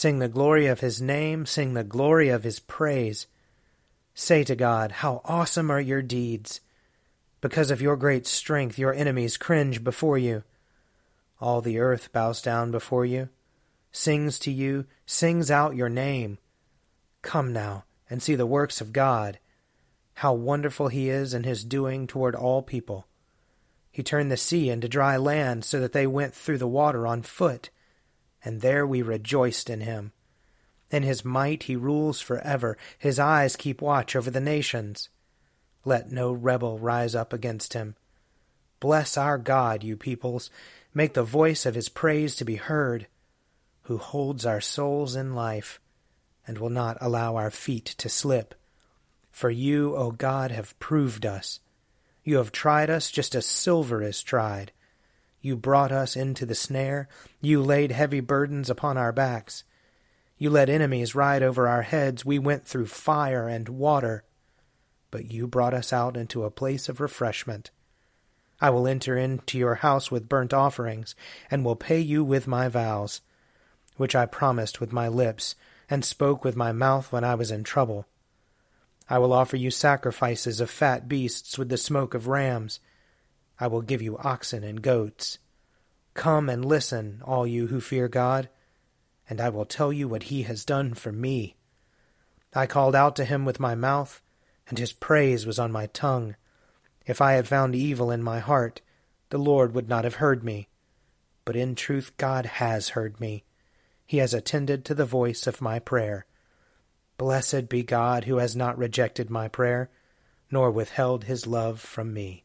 Sing the glory of his name, sing the glory of his praise. Say to God, How awesome are your deeds! Because of your great strength, your enemies cringe before you. All the earth bows down before you, sings to you, sings out your name. Come now and see the works of God, how wonderful he is in his doing toward all people. He turned the sea into dry land so that they went through the water on foot and there we rejoiced in him. In his might he rules forever, his eyes keep watch over the nations. Let no rebel rise up against him. Bless our God, you peoples, make the voice of his praise to be heard, who holds our souls in life, and will not allow our feet to slip. For you, O God, have proved us. You have tried us just as silver is tried. You brought us into the snare. You laid heavy burdens upon our backs. You let enemies ride over our heads. We went through fire and water. But you brought us out into a place of refreshment. I will enter into your house with burnt offerings, and will pay you with my vows, which I promised with my lips, and spoke with my mouth when I was in trouble. I will offer you sacrifices of fat beasts with the smoke of rams. I will give you oxen and goats. Come and listen, all you who fear God, and I will tell you what he has done for me. I called out to him with my mouth, and his praise was on my tongue. If I had found evil in my heart, the Lord would not have heard me. But in truth, God has heard me. He has attended to the voice of my prayer. Blessed be God who has not rejected my prayer, nor withheld his love from me.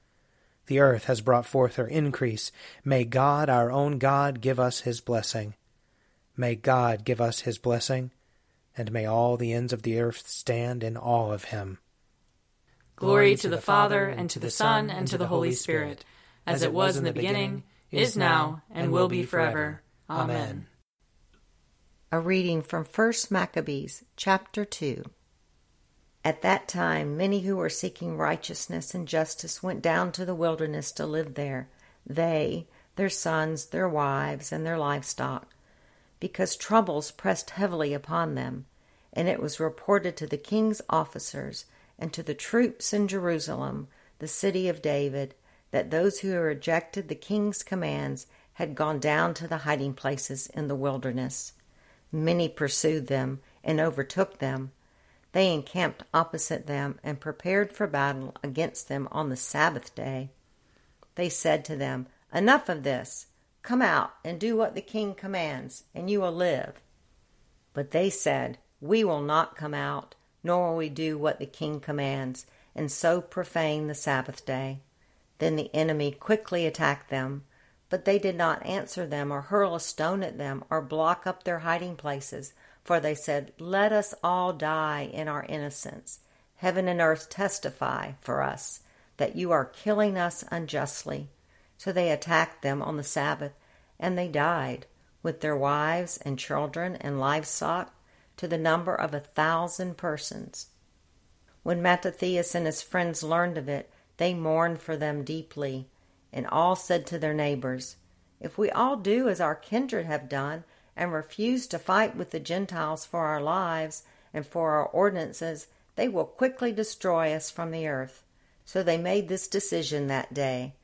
The earth has brought forth her increase. May God, our own God, give us his blessing. May God give us his blessing, and may all the ends of the earth stand in awe of him. Glory to the Father, and to the Son, and to the Holy Spirit, as it was in the beginning, is now, and will be forever. Amen. A reading from 1 Maccabees, chapter 2. At that time, many who were seeking righteousness and justice went down to the wilderness to live there, they, their sons, their wives, and their livestock. because troubles pressed heavily upon them, and it was reported to the king's officers and to the troops in Jerusalem, the city of David, that those who had rejected the king's commands had gone down to the hiding places in the wilderness. Many pursued them and overtook them. They encamped opposite them and prepared for battle against them on the Sabbath day. They said to them, Enough of this. Come out and do what the king commands, and you will live. But they said, We will not come out, nor will we do what the king commands, and so profane the Sabbath day. Then the enemy quickly attacked them, but they did not answer them or hurl a stone at them or block up their hiding places, for they said, Let us all die in our innocence. Heaven and earth testify for us that you are killing us unjustly. So they attacked them on the Sabbath, and they died, with their wives and children and livestock, to the number of a thousand persons. When Mattathias and his friends learned of it, they mourned for them deeply, and all said to their neighbors, If we all do as our kindred have done, and refuse to fight with the Gentiles for our lives and for our ordinances, they will quickly destroy us from the earth. So they made this decision that day.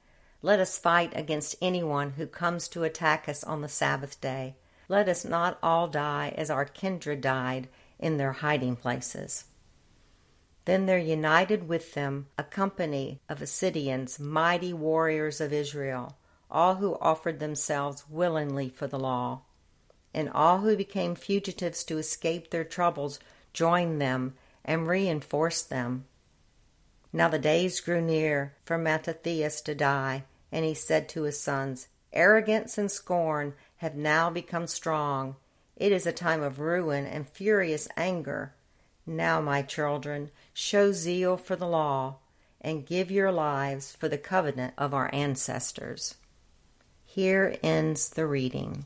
Let us fight against anyone who comes to attack us on the Sabbath day. Let us not all die as our kindred died in their hiding places. Then there united with them a company of Hasideans, mighty warriors of Israel, all who offered themselves willingly for the law. And all who became fugitives to escape their troubles joined them and reinforced them. Now the days grew near for Mattathias to die, and he said to his sons, Arrogance and scorn have now become strong. It is a time of ruin and furious anger. Now, my children, show zeal for the law, and give your lives for the covenant of our ancestors. Here ends the reading.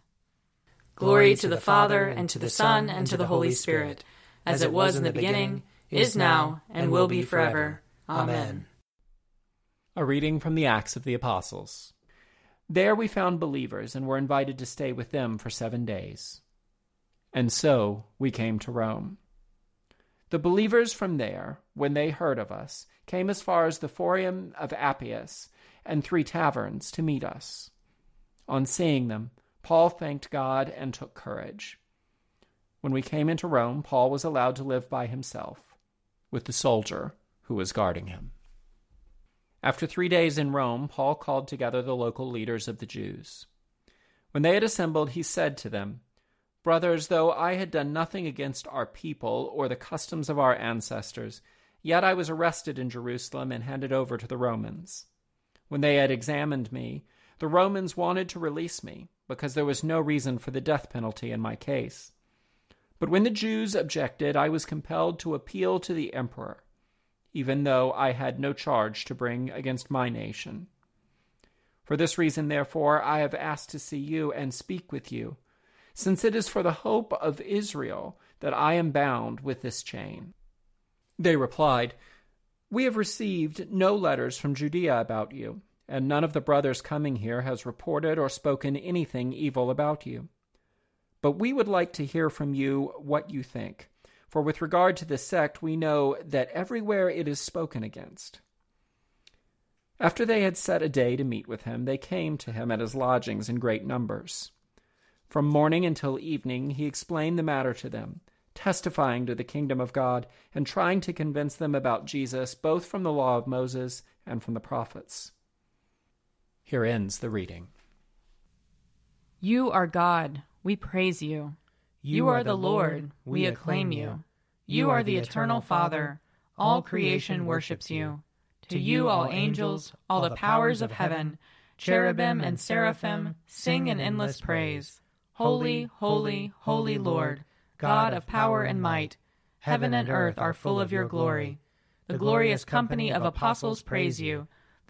Glory to the Father, and to the Son, and to the Holy Spirit, as it was in the beginning is now, and will be forever. Amen. A reading from the Acts of the Apostles. There we found believers and were invited to stay with them for seven days. And so we came to Rome. The believers from there, when they heard of us, came as far as the Forum of Appius and three taverns to meet us. On seeing them, Paul thanked God and took courage. When we came into Rome, Paul was allowed to live by himself with the soldier who was guarding him. After three days in Rome, Paul called together the local leaders of the Jews. When they had assembled, he said to them, Brothers, though I had done nothing against our people or the customs of our ancestors, yet I was arrested in Jerusalem and handed over to the Romans. When they had examined me, the Romans wanted to release me, because there was no reason for the death penalty in my case. But when the Jews objected, I was compelled to appeal to the emperor, even though I had no charge to bring against my nation. For this reason, therefore, I have asked to see you and speak with you, since it is for the hope of Israel that I am bound with this chain. They replied, We have received no letters from Judea about you, and none of the brothers coming here has reported or spoken anything evil about you. But we would like to hear from you what you think. For with regard to this sect, we know that everywhere it is spoken against. After they had set a day to meet with him, they came to him at his lodgings in great numbers. From morning until evening, he explained the matter to them, testifying to the kingdom of God and trying to convince them about Jesus, both from the law of Moses and from the prophets. Here ends the reading. You are God, we praise you. You are the Lord, we acclaim you. You are the eternal Father, all creation worships you. To you, all angels, all the powers of heaven, cherubim and seraphim, sing an endless praise. Holy, holy, holy Lord, God of power and might, heaven and earth are full of your glory. The glorious company of apostles praise you.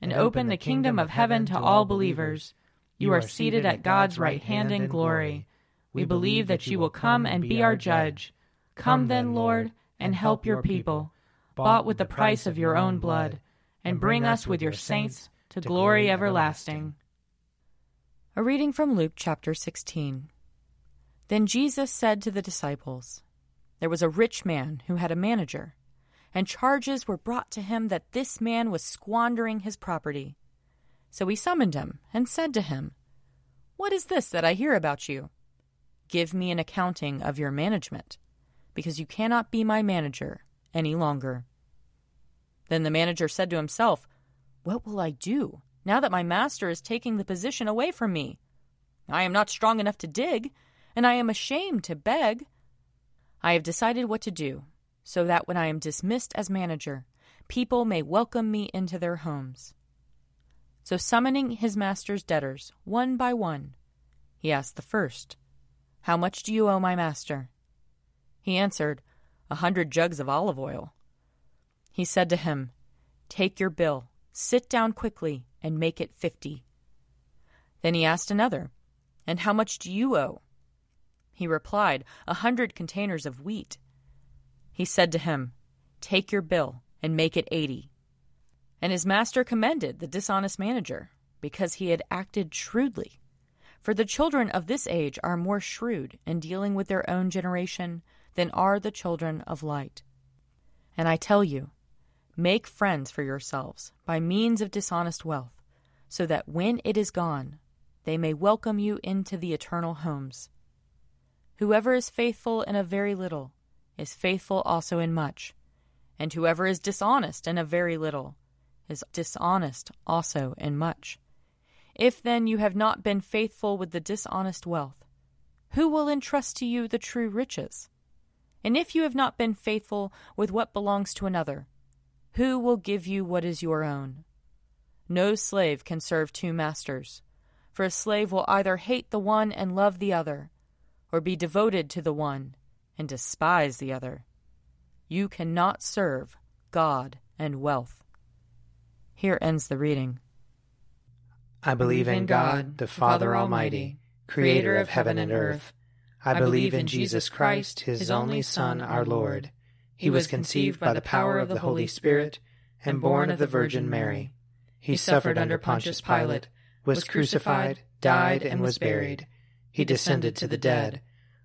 and open the kingdom of heaven to all believers. You are seated at God's right hand in glory. We believe that you will come and be our judge. Come then, Lord, and help your people, bought with the price of your own blood, and bring us with your saints to glory everlasting. A reading from Luke chapter 16. Then Jesus said to the disciples, There was a rich man who had a manager, and charges were brought to him that this man was squandering his property. So he summoned him and said to him, What is this that I hear about you? Give me an accounting of your management, because you cannot be my manager any longer. Then the manager said to himself, What will I do now that my master is taking the position away from me? I am not strong enough to dig and I am ashamed to beg. I have decided what to do, so that when I am dismissed as manager, people may welcome me into their homes. So, summoning his master's debtors one by one, he asked the first, How much do you owe my master? He answered, A hundred jugs of olive oil. He said to him, Take your bill, sit down quickly, and make it fifty. Then he asked another, And how much do you owe? He replied, A hundred containers of wheat. He said to him, Take your bill and make it eighty. And his master commended the dishonest manager, because he had acted shrewdly. For the children of this age are more shrewd in dealing with their own generation than are the children of light. And I tell you, make friends for yourselves by means of dishonest wealth, so that when it is gone, they may welcome you into the eternal homes. Whoever is faithful in a very little is faithful also in much, and whoever is dishonest in a very little is dishonest also in much. If then you have not been faithful with the dishonest wealth, who will entrust to you the true riches? And if you have not been faithful with what belongs to another, who will give you what is your own? No slave can serve two masters, for a slave will either hate the one and love the other or be devoted to the one and despise the other. You cannot serve God and wealth. Here ends the reading. I believe in God, the Father Almighty, creator of heaven and earth. I believe in Jesus Christ, his only Son, our Lord. He was conceived by the power of the Holy Spirit and born of the Virgin Mary. He suffered under Pontius Pilate, was crucified, died, and was buried he descended to the dead.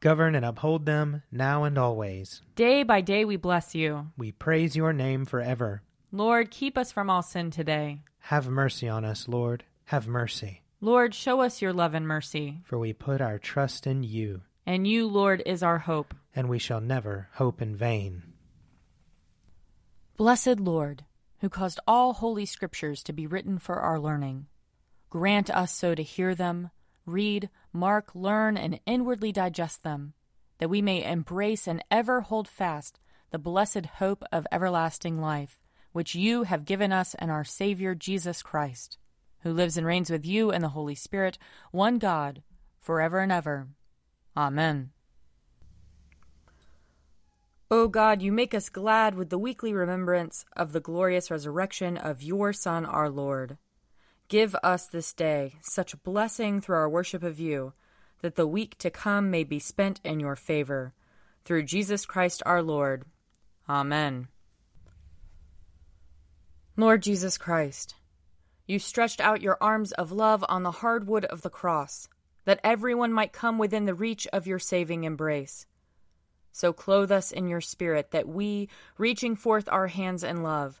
Govern and uphold them now and always. Day by day we bless you. We praise your name forever. Lord, keep us from all sin today. Have mercy on us, Lord. Have mercy. Lord, show us your love and mercy. For we put our trust in you. And you, Lord, is our hope. And we shall never hope in vain. Blessed Lord, who caused all holy scriptures to be written for our learning, grant us so to hear them, read, mark, learn, and inwardly digest them, that we may embrace and ever hold fast the blessed hope of everlasting life, which you have given us and our Savior Jesus Christ, who lives and reigns with you and the Holy Spirit, one God, forever and ever. Amen. O God, you make us glad with the weekly remembrance of the glorious resurrection of your Son, our Lord. Give us this day such blessing through our worship of you, that the week to come may be spent in your favor. Through Jesus Christ our Lord. Amen. Lord Jesus Christ, you stretched out your arms of love on the hard wood of the cross, that everyone might come within the reach of your saving embrace. So clothe us in your spirit, that we, reaching forth our hands in love,